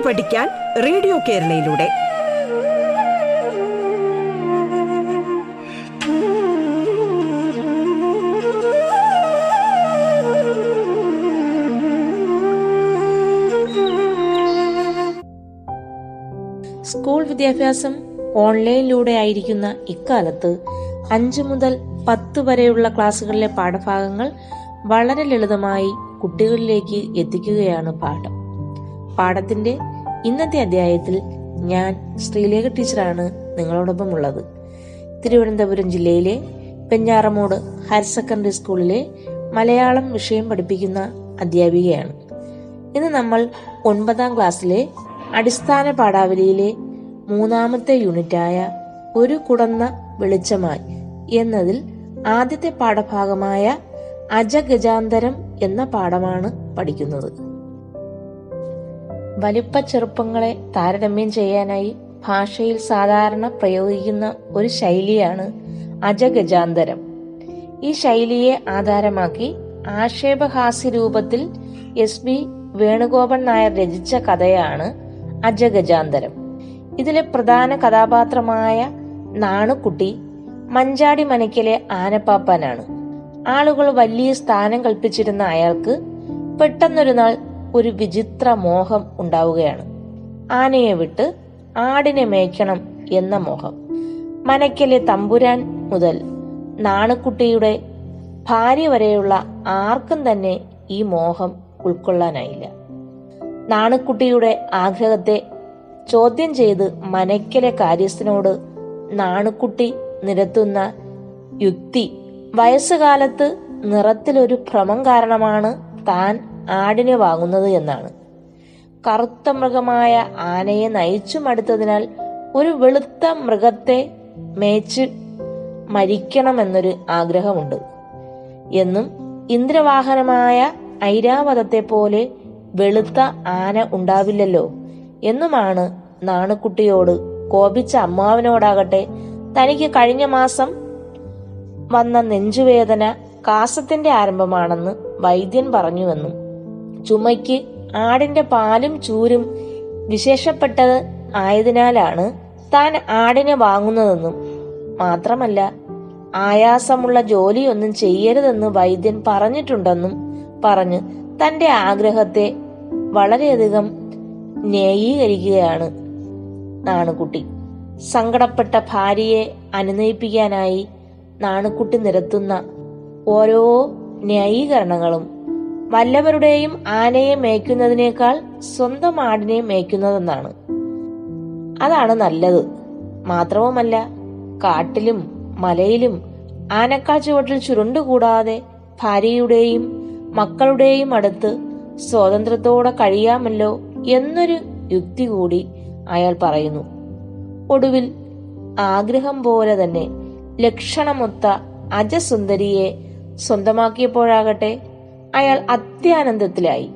പാട്ട് പഠിക്കാൻ radio കേരളയിലൂടെ. School വിദ്യാഭ്യാസം ഓൺലൈനിലൂടെ ആയിരിക്കുന്ന ഇക്കാലത്ത് അഞ്ച് മുതൽ പത്ത് വരെയുള്ള ക്ലാസ്സുകളിലെ പാഠഭാഗങ്ങൾ വളരെ ലളിതമായി കുട്ടികളിലേക്ക് എത്തിക്കുകയാണ് പാഠം. പാഠത്തിന്റെ ഇന്നത്തെ അധ്യായത്തിൽ ഞാൻ ശ്രീലേഖ ടീച്ചറാണ് നിങ്ങളോടൊപ്പം ഉള്ളത് തിരുവനന്തപുരം ജില്ലയിലെ പെഞ്ഞാറമൂട് ഹയർ സെക്കൻഡറി സ്കൂളിലെ മലയാളം വിഷയം പഠിപ്പിക്കുന്ന അധ്യാപികയാണ്. ഇന്ന് നമ്മൾ ഒൻപതാം ക്ലാസ്സിലെ അടിസ്ഥാന പാഠാവലിയിലെ മൂന്നാമത്തെ യൂണിറ്റായ ഒരു കുടന്ന വെളിച്ചമായി എന്നതിൽ ആദ്യത്തെ പാഠഭാഗമായ അജഗജാന്തരം എന്ന പാഠമാണ് പഠിക്കുന്നത്. വലിപ്പ ചെറുപ്പങ്ങളെ താരതമ്യം ചെയ്യാനായി ഭാഷയിൽ സാധാരണ പ്രയോഗിക്കുന്ന ഒരു ശൈലിയാണ് അജഗജാന്തരം. ഈ ശൈലിയെ ആധാരമാക്കി ആക്ഷേപഹാസ്യ രൂപത്തിൽ എസ് ബി വേണുഗോപൻ നായർ രചിച്ച കഥയാണ് അജഗജാന്തരം. ഇതിലെ പ്രധാന കഥാപാത്രമായ നാണുക്കുട്ടി മഞ്ചാടി മനയ്ക്കലെ ആനപ്പാപ്പാനാണ്. ആളുകൾ വലിയ സ്ഥാനം കൽപ്പിച്ചിരുന്ന അയാൾക്ക് പെട്ടെന്നൊരു നാൾ ഒരു വിചിത്ര മോഹം ഉണ്ടാവുകയാണ്. ആനയെ വിട്ട് ആടിനെ മേയ്ക്കണം എന്ന മോഹം. മനക്കലെ തമ്പുരാൻ മുതൽ നാണക്കുട്ടിയുടെ ഭാര്യ വരെയുള്ള ആർക്കും തന്നെ ഈ മോഹം ഉൾക്കൊള്ളാനായില്ല. നാണക്കുട്ടിയുടെ ആഗ്രഹത്തെ ചോദ്യം ചെയ്ത് മനക്കലെ കാര്യസ്ഥനോട് നാണക്കുട്ടി നിരത്തുന്ന യുക്തി വയസ്സുകാലത്ത് നിറത്തിലൊരു ഭ്രമം കാരണമാണ് താൻ ആടിനെ വാങ്ങുന്നത് എന്നാണ്. കറുത്ത മൃഗമായ ആനയെ നയിച്ചു മടുത്തതിനാൽ ഒരു വെളുത്ത മൃഗത്തെ മേച്ച് മരിക്കണമെന്നൊരു ആഗ്രഹമുണ്ട്. എന്നും ഇന്ദ്രവാഹനമായ ഐരാവതത്തെ പോലെ വെളുത്ത ആന ഉണ്ടാവില്ലല്ലോ എന്നുമാണ് നാണുക്കുട്ടിയോട് കോപിച്ച അമ്മാവിനോടാകട്ടെ തനിക്ക് കഴിഞ്ഞ മാസം വന്ന നെഞ്ചുവേദന കാസത്തിന്റെ ആരംഭമാണെന്ന് വൈദ്യൻ പറഞ്ഞുവെന്നും ചുമയ്ക്ക് ആടിന്റെ പാലും ചൂരും വിശേഷപ്പെട്ടത് ആയതിനാലാണ് താൻ ആടിനെ വാങ്ങുന്നതെന്നും. മാത്രമല്ല ആയാസമുള്ള ജോലിയൊന്നും ചെയ്യരുതെന്ന് വൈദ്യൻ പറഞ്ഞിട്ടുണ്ടെന്നും പറഞ്ഞ് തന്റെ ആഗ്രഹത്തെ വളരെയധികം ന്യായീകരിക്കുകയാണ് നാണുകുട്ടി. സങ്കടപ്പെട്ട ഭാര്യയെ അനുനയിപ്പിക്കാനായി നാണുക്കുട്ടി നിരത്തുന്ന ഓരോ ന്യായീകരണങ്ങളും വല്ലവരുടെയും ആനയെ മേയ്ക്കുന്നതിനേക്കാൾ സ്വന്തം ആടിനെ മേയ്ക്കുന്നതെന്നാണ്. അതാണ് നല്ലത്. മാത്രവുമല്ല കാട്ടിലും മലയിലും ആനക്കാ ചുവട്ടിൽ ചുരുണ്ടുകൂടാതെ ഭാര്യയുടെയും മക്കളുടെയും അടുത്ത് സ്വാതന്ത്ര്യത്തോടെ കഴിയാമല്ലോ എന്നൊരു യുക്തി കൂടി അയാൾ പറയുന്നു. ഒടുവിൽ ആഗ്രഹം പോലെ തന്നെ ലക്ഷണമൊത്ത അജസുന്ദരിയെ സ്വന്തമാക്കിയപ്പോഴാകട്ടെ അയാൾ അത്യാനന്ദത്തിലായി.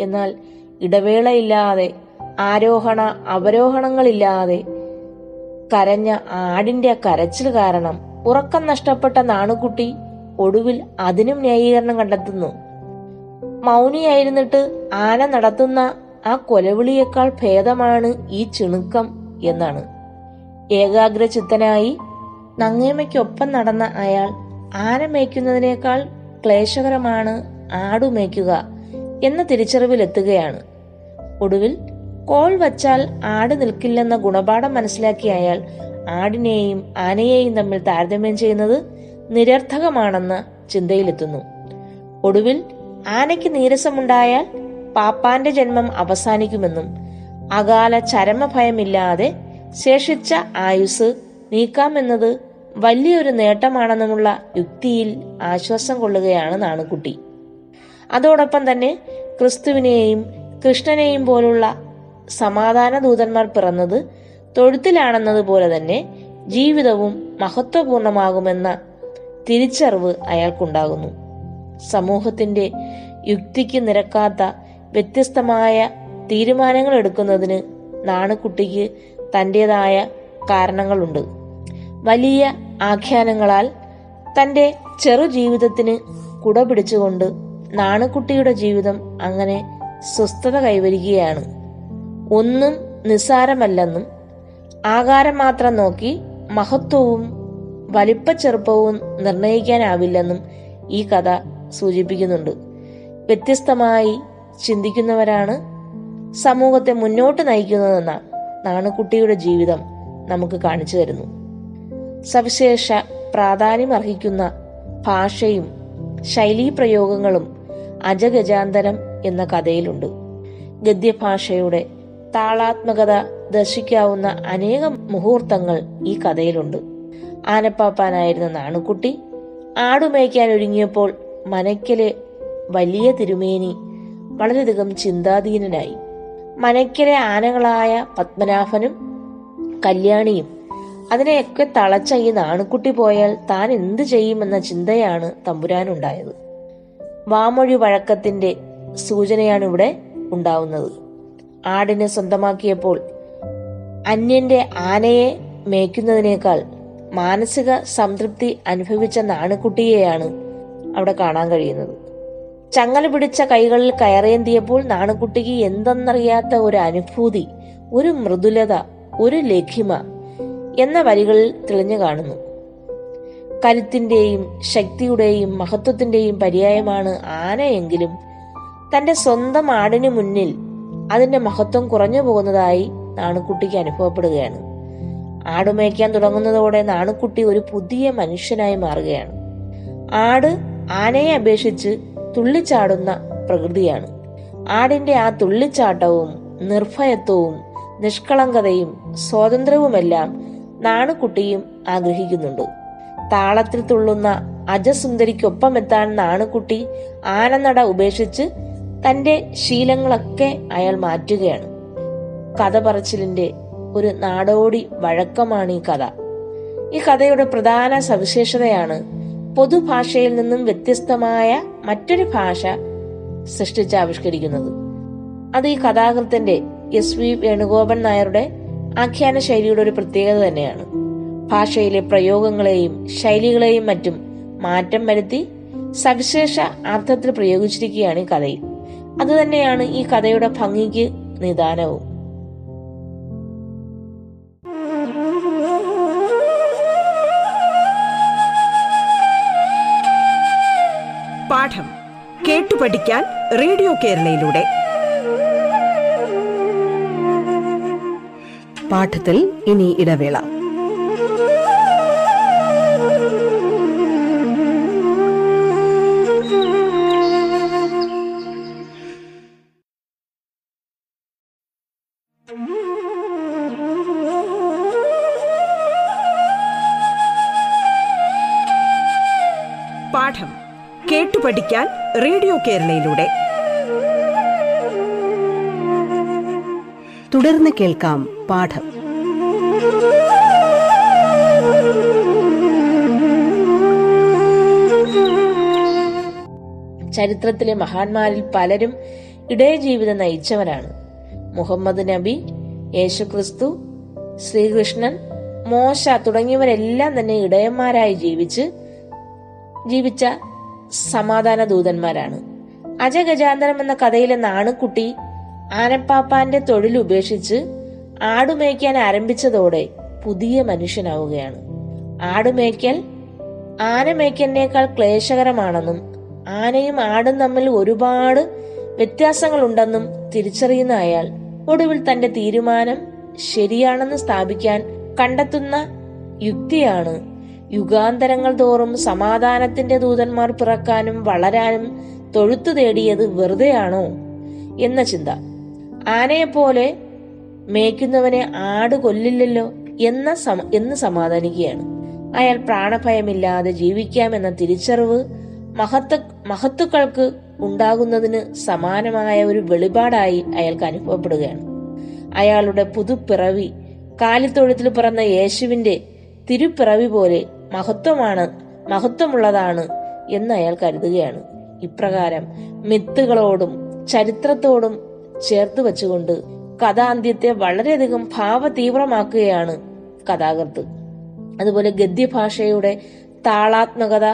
എന്നാൽ ഇടവേളയില്ലാതെ ആരോഹണ അവരോഹണങ്ങളില്ലാതെ കരഞ്ഞ ആടിന്റെ കരച്ചിൽ കാരണം ഉറക്കം നഷ്ടപ്പെട്ട നാണുകുട്ടി ഒടുവിൽ അതിനും ന്യായീകരണം കണ്ടെത്തുന്നു. മൗനിയായിരുന്നിട്ട് ആന നടത്തുന്ന ആ കൊലവിളിയേക്കാൾ ഭേദമാണ് ഈ ചിണുക്കം എന്നാണ്. ഏകാഗ്ര ഏകാഗ്രചിത്തനായി നങ്ങേമയ്ക്കൊപ്പം നടന്ന അയാൾ ആന മേയ്ക്കുന്നതിനേക്കാൾ ക്ലേശകരമാണ് ആടുമേയ്ക്കുക എന്ന തിരിച്ചറിവിലെത്തുകയാണ്. ഒടുവിൽ കോൾ വച്ചാൽ ആട് നിൽക്കില്ലെന്ന ഗുണപാഠം മനസ്സിലാക്കിയ അയാൾ ആടിനെയും ആനയെയും തമ്മിൽ താരതമ്യം ചെയ്യുന്നത് നിരർത്ഥകമാണെന്ന ചിന്തയിലെത്തുന്നു. ഒടുവിൽ ആനയ്ക്ക് നീരസമുണ്ടായാൽ പാപ്പാന്റെ ജന്മം അവസാനിക്കുമെന്നും അകാല ചരമഭയമില്ലാതെ ശേഷിച്ച ആയുസ് നീക്കാമെന്നത് വലിയൊരു നേട്ടമാണെന്നുമുള്ള യുക്തിയിൽ ആശ്വാസം കൊള്ളുകയാണ് നാണുകുട്ടി അതോടൊപ്പം തന്നെ ക്രിസ്തുവിനെയും കൃഷ്ണനെയും പോലുള്ള സമാധാന ദൂതന്മാർ പിറന്നത് തൊഴുത്തിലാണെന്നതുപോലെ തന്നെ ജീവിതവും മഹത്വപൂർണമാകുമെന്ന തിരിച്ചറിവ് അയാൾക്കുണ്ടാകുന്നു. സമൂഹത്തിന്റെ യുക്തിക്ക് നിരക്കാത്ത വ്യത്യസ്തമായ തീരുമാനങ്ങൾ എടുക്കുന്നതിന് നാണുക്കുട്ടിക്ക് തന്റേതായ കാരണങ്ങളുണ്ട്. വലിയ ആഖ്യാനങ്ങളാൽ തന്റെ ചെറു ജീവിതത്തിന് കുട പിടിച്ചുകൊണ്ട് നാണുക്കുട്ടിയുടെ ജീവിതം അങ്ങനെ സ്വസ്ഥത കൈവരികയാണ്. ഒന്നും നിസ്സാരമല്ലെന്നും ആകാരം മാത്രം നോക്കി മഹത്വവും വലിപ്പ വലിപ്പച്ചെറുപ്പവും നിർണയിക്കാനാവില്ലെന്നും ഈ കഥ സൂചിപ്പിക്കുന്നുണ്ട്. വ്യത്യസ്തമായി ചിന്തിക്കുന്നവരാണ് സമൂഹത്തെ മുന്നോട്ട് നയിക്കുന്നതെന്ന നാണുക്കുട്ടിയുടെ ജീവിതം നമുക്ക് കാണിച്ചു തരുന്നു. സവിശേഷ പ്രാധാന്യം അർഹിക്കുന്ന ഭാഷയും ശൈലീപ്രയോഗങ്ങളും അജഗജാന്തരം എന്ന കഥയിലുണ്ട്. ഗദ്യഭാഷയുടെ താളാത്മകത ദർശിക്കാവുന്ന അനേകം മുഹൂർത്തങ്ങൾ ഈ കഥയിലുണ്ട്. ആനപ്പാപ്പാനായിരുന്ന നാണുക്കുട്ടി ആടുമേയ്ക്കാൻ ഒരുങ്ങിയപ്പോൾ മനയ്ക്കലെ വലിയ തിരുമേനി വളരെയധികം ചിന്താധീനനായി. മനയ്ക്കലെ ആനകളായ പത്മനാഭനും കല്യാണിയും അതിനെയൊക്കെ തളച്ച ഈ നാണുക്കുട്ടി പോയാൽ താൻ എന്തു ചെയ്യുമെന്ന ചിന്തയാണ് തമ്പുരാനുണ്ടായത്. വാമൊഴി വഴക്കത്തിന്റെ സൂചനയാണ് ഇവിടെ ഉണ്ടാവുന്നത്. ആടിനെ സ്വന്തമാക്കിയപ്പോൾ അന്യന്റെ ആനയെ മേയ്ക്കുന്നതിനേക്കാൾ മാനസിക സംതൃപ്തി അനുഭവിച്ച നാണുക്കുട്ടിയെയാണ് അവിടെ കാണാൻ കഴിയുന്നത്. ചങ്ങല പിടിച്ച കൈകളിൽ കയറേന്തിയപ്പോൾ നാണുക്കുട്ടിക്ക് എന്തെന്നറിയാത്ത ഒരു അനുഭൂതി ഒരു മൃദുലത ഒരു ലഘിമ എന്ന വരികളിൽ തെളിഞ്ഞു കാണുന്നു. കരുത്തിന്റെയും ശക്തിയുടെയും മഹത്വത്തിന്റെയും പര്യായമാണ് ആനയെങ്കിലും തന്റെ സ്വന്തം ആടിനു മുന്നിൽ അതിന്റെ മഹത്വം കുറഞ്ഞു പോകുന്നതായി നാണുക്കുട്ടിക്ക് അനുഭവപ്പെടുകയാണ്. ആടുമേക്കാൻ തുടങ്ങുന്നതോടെ നാണുക്കുട്ടി ഒരു പുതിയ മനുഷ്യനായി മാറുകയാണ്. ആട് ആനയെ അപേക്ഷിച്ച് തുള്ളിച്ചാടുന്ന പ്രകൃതിയാണ്. ആടിന്റെ ആ തുള്ളിച്ചാട്ടവും നിർഭയത്വവും നിഷ്കളങ്കതയും സ്വാതന്ത്ര്യവുമെല്ലാം നാണുക്കുട്ടിയും ആഗ്രഹിക്കുന്നുണ്ട്. താളത്തിൽ തുള്ളുന്ന അജസുന്ദരിക്കൊപ്പം എത്താൻ നാണുക്കുട്ടി ആനനട ഉപേക്ഷിച്ച് തന്റെ ശീലങ്ങളൊക്കെ അയാൾ മാറ്റുകയാണ്. കഥ പറച്ചിലിന്റെ ഒരു നാടോടി വഴക്കമാണ് ഈ കഥ. ഈ കഥയുടെ പ്രധാന സവിശേഷതയാണ് പൊതുഭാഷയിൽ നിന്നും വ്യത്യസ്തമായ മറ്റൊരു ഭാഷ സൃഷ്ടിച്ച് ആവിഷ്കരിക്കുന്നത് അത് ഈ കഥാകൃത്തിന്റെ എസ് വി വേണുഗോപൻ നായരുടെ ആഖ്യാന ശൈലിയുടെ ഒരു പ്രത്യേകത തന്നെയാണ്. ഭാഷയിലെ പ്രയോഗങ്ങളെയും ശൈലികളെയും മറ്റും മാറ്റം വരുത്തി സവിശേഷ അർത്ഥത്തിൽ പ്രയോഗിച്ചിരിക്കുകയാണ് ഈ കഥയിൽ. അതുതന്നെയാണ് ഈ കഥയുടെ ഭംഗിക്ക് നിദാനവും. പാഠം കേട്ടു പഠിക്കാൻ റേഡിയോ കേരളയിലൂടെ. പാഠത്തിൽ ഇനി ഇടവേള. പാഠം കേട്ടു പഠിക്കാൻ റേഡിയോ കേരളയിലൂടെ. തുടർന്ന് കേൾക്കാം പാഠം. ചരിത്രത്തിലെ മഹാന്മാരിൽ പലരും ഇടയ ജീവിതം നയിച്ചവരാണ്. മുഹമ്മദ് നബി യേശുക്രിസ്തു ശ്രീകൃഷ്ണൻ മോശ തുടങ്ങിയവരെല്ലാം തന്നെ ഇടയന്മാരായി ജീവിച്ച് ജീവിച്ച സമാധാന ദൂതന്മാരാണ്. അജഗജാന്തരം എന്ന കഥയിലെ നാണുക്കുട്ടി ആനപ്പാപ്പാന്റെ തൊഴിൽ ഉപേക്ഷിച്ച് ആടുമേയ്ക്കാൻ ആരംഭിച്ചതോടെ പുതിയ മനുഷ്യനാവുകയാണ്. ആടുമേയ്ക്കൽ ആനമേയ്ക്കലിനേക്കാൾ ക്ലേശകരമാണെന്നും ആനയും ആടും തമ്മിൽ ഒരുപാട് വ്യത്യാസങ്ങളുണ്ടെന്നും തിരിച്ചറിയുന്ന അയാൾ ഒടുവിൽ തന്റെ തീരുമാനം ശരിയാണെന്ന് സ്ഥാപിക്കാൻ കണ്ടെത്തുന്ന യുക്തിയാണ്. യുഗാന്തരങ്ങൾ തോറും സമാധാനത്തിന്റെ ദൂതന്മാർ പിറക്കാനും വളരാനും തൊഴുത്തു തേടിയത് വെറുതെയാണോ എന്ന ചിന്ത. ആനയെപ്പോലെ മേയ്ക്കുന്നവനെ ആട് കൊല്ലില്ലല്ലോ എന്ന സമ എന്ന് സമാധാനിക്കുകയാണ്. അയാൾ പ്രാണഭയമില്ലാതെ ജീവിക്കാമെന്ന തിരിച്ചറിവ് മഹത്ത മഹത്തുക്കൾക്ക് ഉണ്ടാകുന്നതിന് സമാനമായ ഒരു വെളിപാടായി അയാൾക്ക് അനുഭവപ്പെടുകയാണ്. അയാളുടെ പുതുപ്പിറവി കാലിത്തൊഴുത്തിൽ പിറന്ന യേശുവിന്റെ തിരുപ്പിറവി പോലെ മഹത്വമാണ് മഹത്വമുള്ളതാണ് എന്ന് അയാൾ കരുതുകയാണ്. ഇപ്രകാരം മിത്തുകളോടും ചരിത്രത്തോടും ചേർത്ത് വെച്ചുകൊണ്ട് കഥാന്ത്യത്തെ വളരെയധികം ഭാവതീവ്രമാക്കുകയാണ് കഥാകൃത്ത്. അതുപോലെ ഗദ്യഭാഷയുടെ താളാത്മകത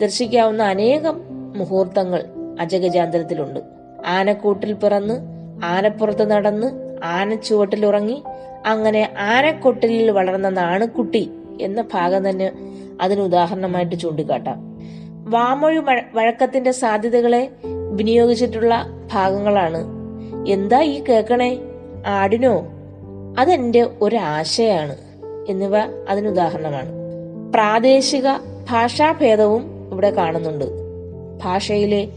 ദർശിക്കാവുന്ന അനേകം മുഹൂർത്തങ്ങൾ അജഗജാന്തരത്തിലുണ്ട്. ആനക്കൂട്ടിൽ പിറന്ന് ആനപ്പുറത്ത് നടന്ന് ആനച്ചുവട്ടിലുറങ്ങി അങ്ങനെ ആനക്കൊട്ടിലിൽ വളർന്ന നാണുക്കുട്ടി എന്ന ഭാഗം തന്നെ അതിന് ഉദാഹരണമായിട്ട് ചൂണ്ടിക്കാട്ടാം. വാമൊഴി മഴ- വഴക്കത്തിന്റെ സാധ്യതകളെ വിനിയോഗിച്ചിട്ടുള്ള ഭാഗങ്ങളാണ്. എന്താ ഈ കേക്കണേ ആടിനോ? അതെന്റെ ഒരാശയാണ്. എന്നിവ അതിന് ഉദാഹരണമാണ്. പ്രാദേശിക ഭാഷാഭേദവും ഇവിടെ കാണുന്നുണ്ട്. ഭാഷയിലെ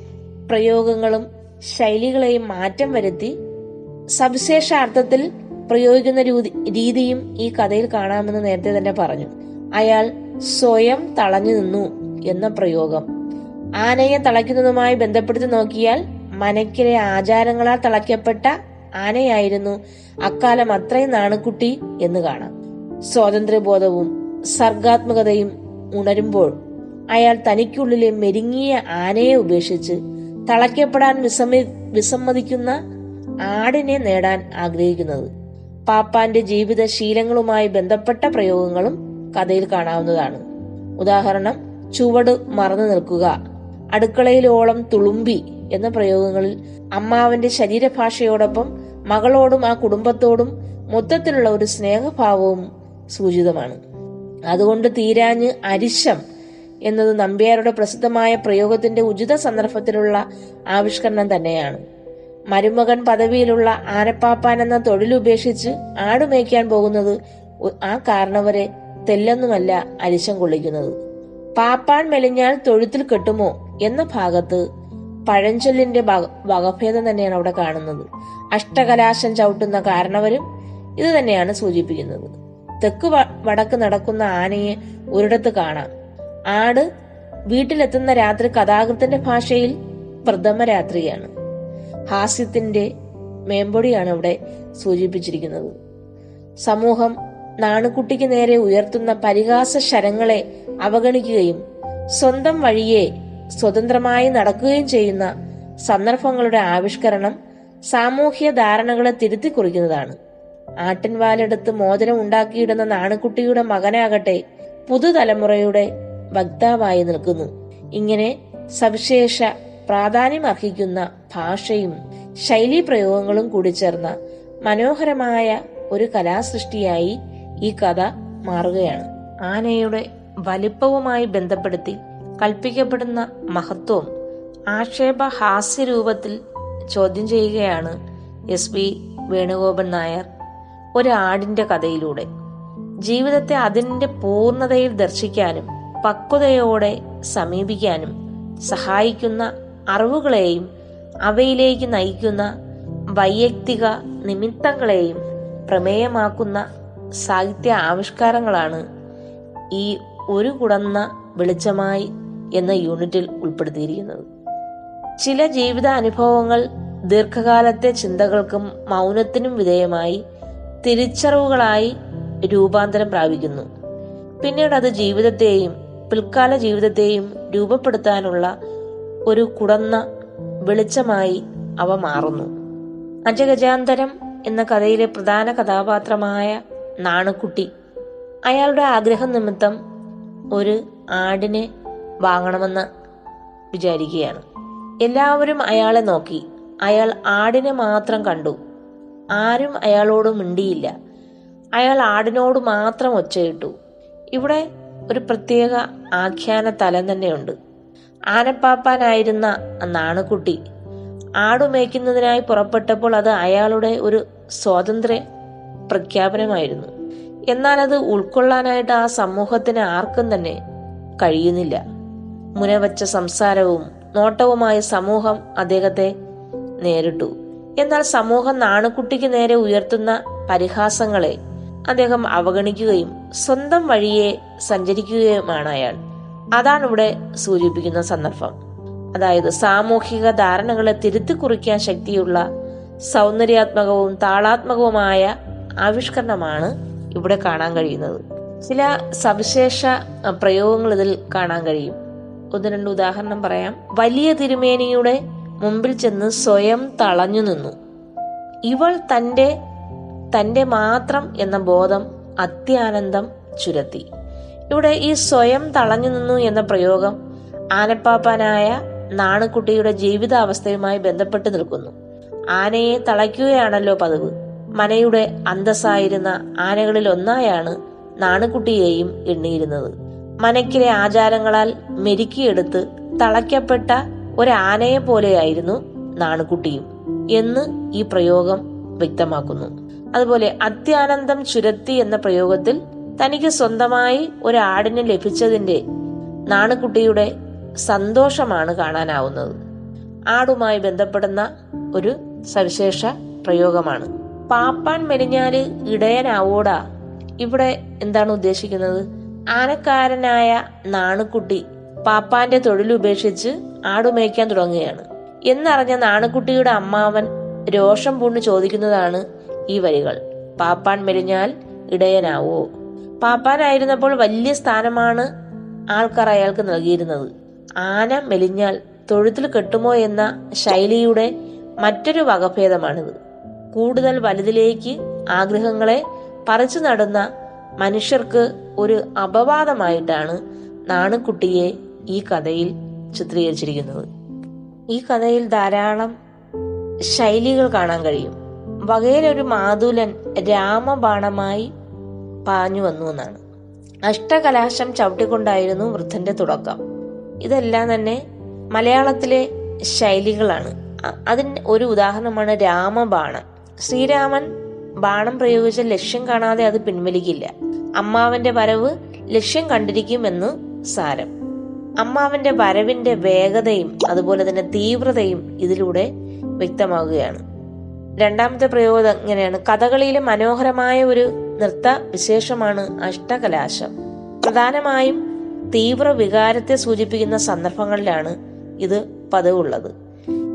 പ്രയോഗങ്ങളും ശൈലികളെയും മാറ്റം വരുത്തി സവിശേഷ അർത്ഥത്തിൽ പ്രയോഗിക്കുന്ന രീതി- രീതിയും ഈ കഥയിൽ കാണാമെന്ന് നേരത്തെ തന്നെ പറഞ്ഞു. അയാൾ സ്വയം തളഞ്ഞു നിന്നു എന്ന പ്രയോഗം. ആനയെ തളയ്ക്കുന്നതുമായി ബന്ധപ്പെടുത്തി നോക്കിയാൽ മനക്കിലെ ആചാരങ്ങളാൽ തളയ്ക്കപ്പെട്ട ആനയായിരുന്നു അക്കാലം അത്രയും നാണുക്കുട്ടി എന്ന് കാണാം. സ്വാതന്ത്ര്യബോധവും സർഗാത്മകതയും ഉണരുമ്പോൾ അയാൾ തനിക്കുള്ളിലെ മെരുങ്ങിയ ആനയെ ഉപേക്ഷിച്ച് തളയ്ക്കപ്പെടാൻ വിസമ്മി വിസമ്മതിക്കുന്ന ആടിനെ നേടാൻ ആഗ്രഹിക്കുന്നത്. പാപ്പാന്റെ ജീവിത ശീലങ്ങളുമായി ബന്ധപ്പെട്ട പ്രയോഗങ്ങളും കഥയിൽ കാണാവുന്നതാണ്. ഉദാഹരണം ചുവട് മറന്നു നിൽക്കുക അടുക്കളയിലോളം തുളുമ്പി എന്ന പ്രയോഗങ്ങളിൽ അമ്മാവന്റെ ശരീരഭാഷയോടൊപ്പം മകളോടും ആ കുടുംബത്തോടും മൊത്തത്തിലുള്ള ഒരു സ്നേഹഭാവവും സൂചിതമാണ്. അതുകൊണ്ട് തീരാഞ്ഞ് അരിശം എന്നത് നമ്പ്യാരുടെ പ്രസിദ്ധമായ പ്രയോഗത്തിന്റെ ഉചിത സന്ദർഭത്തിലുള്ള ആവിഷ്കരണം തന്നെയാണ്. മരുമകൻ പദവിയിലുള്ള ആനപ്പാപ്പാൻ എന്ന തൊഴിലുപേക്ഷിച്ച് ആടുമേക്കാൻ പോകുന്നത് ആ കാരണവരെ തെല്ലൊന്നുമല്ല അരിശം കൊള്ളിക്കുന്നത്. പാപ്പാൻ മെലിഞ്ഞാൽ തൊഴുത്തിൽ കെട്ടുമോ എന്ന ഭാഗത്ത് പഴഞ്ചൊല്ലിന്റെ വക- വകഭേദം തന്നെയാണ് അവിടെ കാണുന്നത്. അഷ്ടകലാശം ചവിട്ടുന്ന കാരണവരും ഇത് തന്നെയാണ് സൂചിപ്പിക്കുന്നത്. തെക്ക് വടക്ക് നടക്കുന്ന ആനയെ ഒരിടത്ത് കാണാം. ആട് വീട്ടിലെത്തുന്ന രാത്രി കഥാകൃത്തിന്റെ ഭാഷയിൽ പ്രഥമ രാത്രിയാണ് ഹാസ്യത്തിന്റെ മേമ്പൊടിയാണ് ഇവിടെ സൂചിപ്പിച്ചിരിക്കുന്നത്. സമൂഹം നാണുക്കുട്ടിക്ക് നേരെ ഉയർത്തുന്ന പരിഹാസ ശരങ്ങളെ അവഗണിക്കുകയും സ്വന്തം വഴിയെ സ്വതന്ത്രമായി നടക്കുകയും ചെയ്യുന്ന സന്ദർഭങ്ങളുടെ ആവിഷ്കരണം സാമൂഹ്യ ധാരണകളെ തിരുത്തി കുറിക്കുന്നതാണ്. ആട്ടിൻവാലെടുത്ത് മോചനം ഉണ്ടാക്കിയിടുന്ന നാണുക്കുട്ടിയുടെ മകനാകട്ടെ പുതുതലമുറയുടെ വക്താവായി നിൽക്കുന്നു. ഇങ്ങനെ സവിശേഷ പ്രാധാന്യമർഹിക്കുന്ന ഭാഷയും ശൈലീ പ്രയോഗങ്ങളും കൂടി ചേർന്ന മനോഹരമായ ഒരു കലാസൃഷ്ടിയായി ഈ കഥ മാറുകയാണ്. ആനയുടെ വലിപ്പവുമായി ബന്ധപ്പെടുത്തി കൽപ്പിക്കപ്പെടുന്ന മഹത്വം ആക്ഷേപ ഹാസ്യരൂപത്തിൽ ചോദ്യം ചെയ്യുകയാണ് എസ് പി വേണുഗോപൻ നായർ ഒരു ആടിന്റെ കഥയിലൂടെ. ജീവിതത്തെ അതിന്റെ പൂർണതയിൽ ദർശിക്കാനും പക്വതയോടെ സമീപിക്കാനും സഹായിക്കുന്ന അറിവുകളെയും അവയിലേക്ക് നയിക്കുന്ന വൈയക്തിക നിമിത്തങ്ങളെയും പ്രമേയമാക്കുന്ന സാഹിത്യ ആവിഷ്കാരങ്ങളാണ് ഈ ഒരു കുടന്ന വെളിച്ചമായി എന്ന യൂണിറ്റിൽ ഉൾപ്പെടുത്തിയിരിക്കുന്നത്. ചില ജീവിത അനുഭവങ്ങൾ ദീർഘകാലത്തെ ചിന്തകൾക്കും മൗനത്തിനും വിധേയമായി തിരിച്ചറിവുകളായി രൂപാന്തരം പ്രാപിക്കുന്നു. പിന്നീട് അത് ജീവിതത്തെയും പിൽക്കാല ജീവിതത്തെയും രൂപപ്പെടുത്താനുള്ള ഒരു കുടന്ന വെളിച്ചമായി അവ മാറുന്നു. അജഗജാന്തരം എന്ന കഥയിലെ പ്രധാന കഥാപാത്രമായ നാണുക്കുട്ടി അയാളുടെ ആഗ്രഹം നിമിത്തം ഒരു ആടിനെ വാങ്ങണമെന്ന് വിചാരിക്കുകയാണ്. എല്ലാവരും അയാളെ നോക്കി. അയാൾ ആടിനെ മാത്രം കണ്ടു. ആരും അയാളോട് മിണ്ടിയില്ല. അയാൾ ആടിനോട് മാത്രം ഒച്ചയിട്ടു. ഇവിടെ ഒരു പ്രത്യേക ആഖ്യാന തലം തന്നെയുണ്ട്. ആനപ്പാപ്പാനായിരുന്ന ആ നാണുക്കുട്ടി ആടുമേയ്ക്കുന്നതിനായി പുറപ്പെട്ടപ്പോൾ അത് അയാളുടെ ഒരു സ്വാതന്ത്ര്യ പ്രഖ്യാപനമായിരുന്നു. എന്നാൽ അത് ഉൾക്കൊള്ളാനായിട്ട് ആ സമൂഹത്തിന് ആർക്കും തന്നെ കഴിയുന്നില്ല. മുനവച്ച സംസാരവും നോട്ടവുമായ സമൂഹം അദ്ദേഹത്തെ നേരിട്ടു. എന്നാൽ സമൂഹം നാണുക്കുട്ടിക്ക് നേരെ ഉയർത്തുന്ന പരിഹാസങ്ങളെ അദ്ദേഹം അവഗണിക്കുകയും സ്വന്തം വഴിയെ സഞ്ചരിക്കുകയുമാണ് അയാൾ. അതാണ് ഇവിടെ സൂചിപ്പിക്കുന്ന സന്ദർഭം. അതായത് സാമൂഹിക ധാരണകളെ തിരുത്തി കുറിക്കാൻ ശക്തിയുള്ള സൗന്ദര്യാത്മകവും താളാത്മകവുമായ ആവിഷ്കരണമാണ് ഇവിടെ കാണാൻ കഴിയുന്നത്. ചില സവിശേഷ പ്രയോഗങ്ങൾ ഇതിൽ കാണാൻ കഴിയും. ഒന്ന് രണ്ട് ഉദാഹരണം പറയാം. വലിയ തിരുമേനിയുടെ മുമ്പിൽ ചെന്ന് സ്വയം തളഞ്ഞു നിന്നു. ഇവൾ തന്റെ തന്റെ മാത്രം എന്ന ബോധം അത്യാനന്ദം ചുരത്തി. ഇവിടെ ഈ സ്വയം തളഞ്ഞു നിന്നു എന്ന പ്രയോഗം ആനപ്പാപ്പാനായ നാണുക്കുട്ടിയുടെ ജീവിതാവസ്ഥയുമായി ബന്ധപ്പെട്ട് നിൽക്കുന്നു. ആനയെ തളയ്ക്കുകയാണല്ലോ പതിവ്. മനയുടെ അന്തസ്സായിരുന്ന ആനകളിൽ ഒന്നായാണ് നാണുക്കുട്ടിയെയും എണ്ണിയിരുന്നത്. മനക്കിലെ ആചാരങ്ങളാൽ മെരുക്കിയെടുത്ത് തളയ്ക്കപ്പെട്ട ഒരാനയെ പോലെയായിരുന്നു നാണുക്കുട്ടിയും എന്ന് ഈ പ്രയോഗം വ്യക്തമാക്കുന്നു. അതുപോലെ അത്യാനന്ദം ചുരത്തി എന്ന പ്രയോഗത്തിൽ തനിക്ക് സ്വന്തമായി ഒരു ആടിനെ ലഭിച്ചതിന്റെ നാണുക്കുട്ടിയുടെ സന്തോഷമാണ് കാണാനാവുന്നത്. ആടുമായി ബന്ധപ്പെടുന്ന ഒരു സവിശേഷ പ്രയോഗമാണ്. പാപ്പാൻ മെലിഞ്ഞാൽ ഇടയനാവോടാ ഇവിടെ എന്താണ് ഉദ്ദേശിക്കുന്നത്? ആനക്കാരനായ നാണുക്കുട്ടി പാപ്പാന്റെ തൊഴിൽ ഉപേക്ഷിച്ച് ആടുമേയ്ക്കാൻ തുടങ്ങുകയാണ്. എന്നറിഞ്ഞ നാണുക്കുട്ടിയുടെ അമ്മാവൻ രോഷം പൂണ്ട് ചോദിക്കുന്നതാണ് ഈ വരികൾ. പാപ്പാൻ മെലിഞ്ഞാൽ ഇടയനാവോ. പാപ്പാനായിരുന്നപ്പോൾ വലിയ സ്ഥാനമാണ് ആൾക്കാർ അയാൾക്ക് നൽകിയിരുന്നത്. ആന മെലിഞ്ഞാൽ തൊഴുത്തിൽ കെട്ടുമോ എന്ന ശൈലിയുടെ മറ്റൊരു വകഭേദമാണിത്. കൂടുതൽ വലുതിലേക്ക് ആഗ്രഹങ്ങളെ പറിച്ചു നടുന്ന മനുഷ്യർക്ക് ഒരു അപവാദമായിട്ടാണ് നാണുക്കുട്ടിയെ ഈ കഥയിൽ ചിത്രീകരിച്ചിരിക്കുന്നത്. ഈ കഥയിൽ ധാരാളം ശൈലികൾ കാണാൻ കഴിയും. വകയിലൊരു മാതുലൻ രാമബാണമായി പാഞ്ഞു വന്നു എന്നാണ്. അഷ്ടകലാശം ചവിട്ടിക്കൊണ്ടായിരുന്നു വൃദ്ധന്റെ തുടക്കം. ഇതെല്ലാം തന്നെ മലയാളത്തിലെ ശൈലികളാണ്. അതിന് ഒരു ഉദാഹരണമാണ് രാമബാണം ശ്രീരാമൻ ബാണം പ്രയോഗിച്ച ലക്ഷ്യം കാണാതെ അത് പിൻവലിക്കില്ല. അമ്മാവന്റെ വരവ് ലക്ഷ്യം കണ്ടിരിക്കുമെന്ന് സാരം. അമ്മാവന്റെ വരവിന്റെ വേഗതയും അതുപോലെ തന്നെ തീവ്രതയും ഇതിലൂടെ വ്യക്തമാകുകയാണ്. രണ്ടാമത്തെ പ്രയോഗം ഇങ്ങനെയാണ്. കഥകളിയിലെ മനോഹരമായ ഒരു നൃത്ത വിശേഷമാണ് അഷ്ടകലാശം. പ്രധാനമായും തീവ്ര വികാരത്തെ സൂചിപ്പിക്കുന്ന സന്ദർഭങ്ങളിലാണ് ഇത് പതിവുള്ളത്.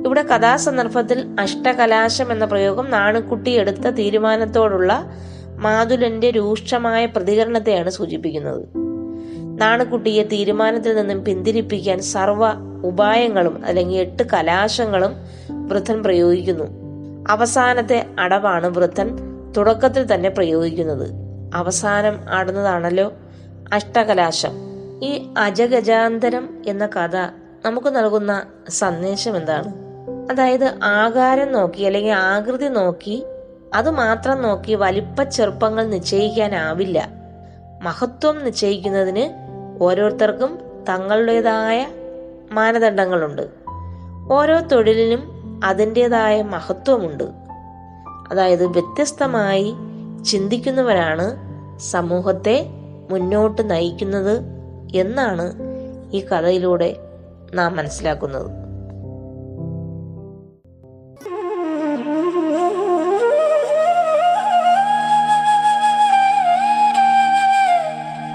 ഇവിടെ കഥാസന്ദർഭത്തിൽ അഷ്ടകലാശം എന്ന പ്രയോഗം നാണുക്കുട്ടി എടുത്ത തീരുമാനത്തോടുള്ള മാതുലന്റെ രൂക്ഷമായ പ്രതികരണത്തെയാണ് സൂചിപ്പിക്കുന്നത്. നാണുക്കുട്ടിയെ തീരുമാനത്തിൽ നിന്നും പിന്തിരിപ്പിക്കാൻ സർവ ഉപായങ്ങളും അല്ലെങ്കിൽ എട്ട് കലാശങ്ങളും വൃദ്ധൻ പ്രയോഗിക്കുന്നു. അവസാനത്തെ അടവാണ് വൃദ്ധൻ തുടക്കത്തിൽ തന്നെ പ്രയോഗിക്കുന്നത്. അവസാനം ആടുന്നതാണല്ലോ അഷ്ടകലാശം. ഈ അജഗജാന്തരം എന്ന കഥ നമുക്ക് നൽകുന്ന സന്ദേശം എന്താണ്? അതായത് ആകാരം നോക്കി അല്ലെങ്കിൽ ആകൃതി നോക്കി അത് മാത്രം നോക്കി വലിപ്പ ചെറുപ്പങ്ങൾ നിശ്ചയിക്കാനാവില്ല. മഹത്വം നിശ്ചയിക്കുന്നതിന് ഓരോരുത്തർക്കും തങ്ങളുടേതായ മാനദണ്ഡങ്ങളുണ്ട്. ഓരോ തൊഴിലിനും അതിന്റെതായ മഹത്വമുണ്ട്. അതായത് വ്യത്യസ്തമായി ചിന്തിക്കുന്നവരാണ് സമൂഹത്തെ മുന്നോട്ട് നയിക്കുന്നത് എന്നാണ് ഈ കഥയിലൂടെ നാം മനസ്സിലാക്കുന്നത്.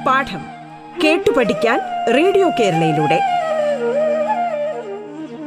പാഠം കേട്ടു പഠിക്കാൻ റേഡിയോ കേരളയിലൂടെ.